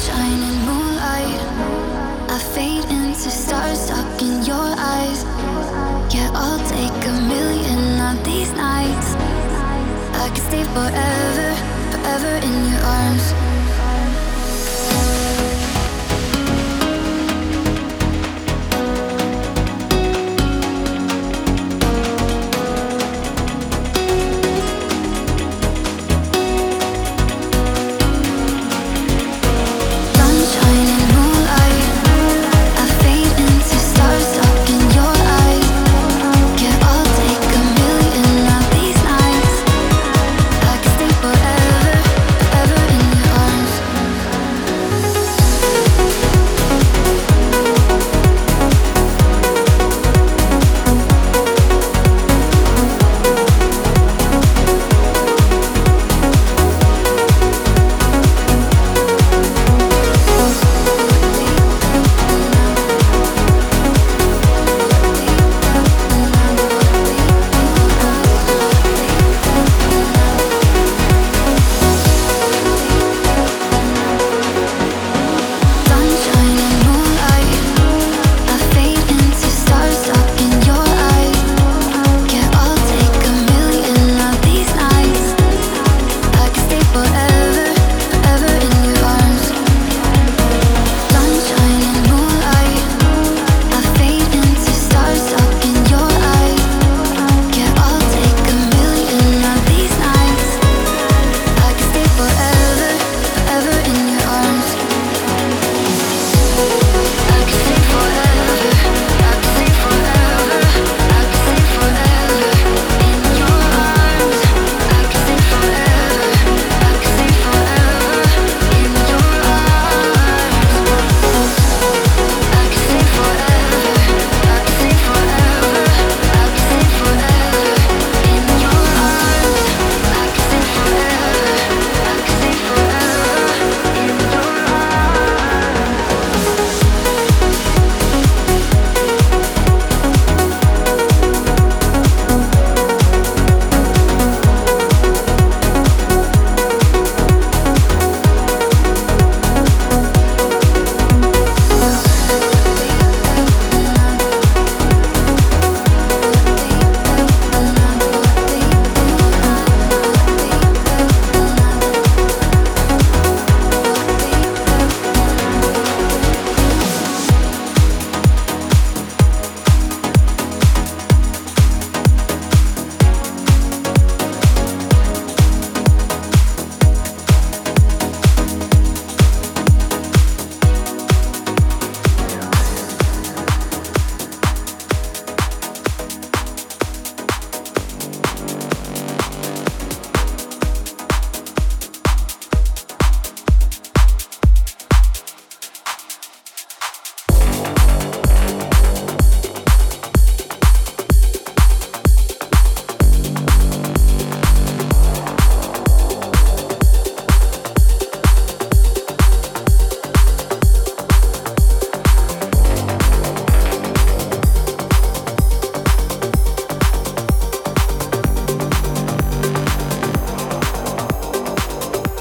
sunshine moonlight. I fade into stars stuck in your eyes. Yeah, I'll take a million on these nights. I could stay forever, forever in your arms.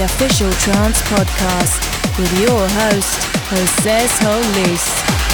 Official trance podcast with your host, Jose Solis.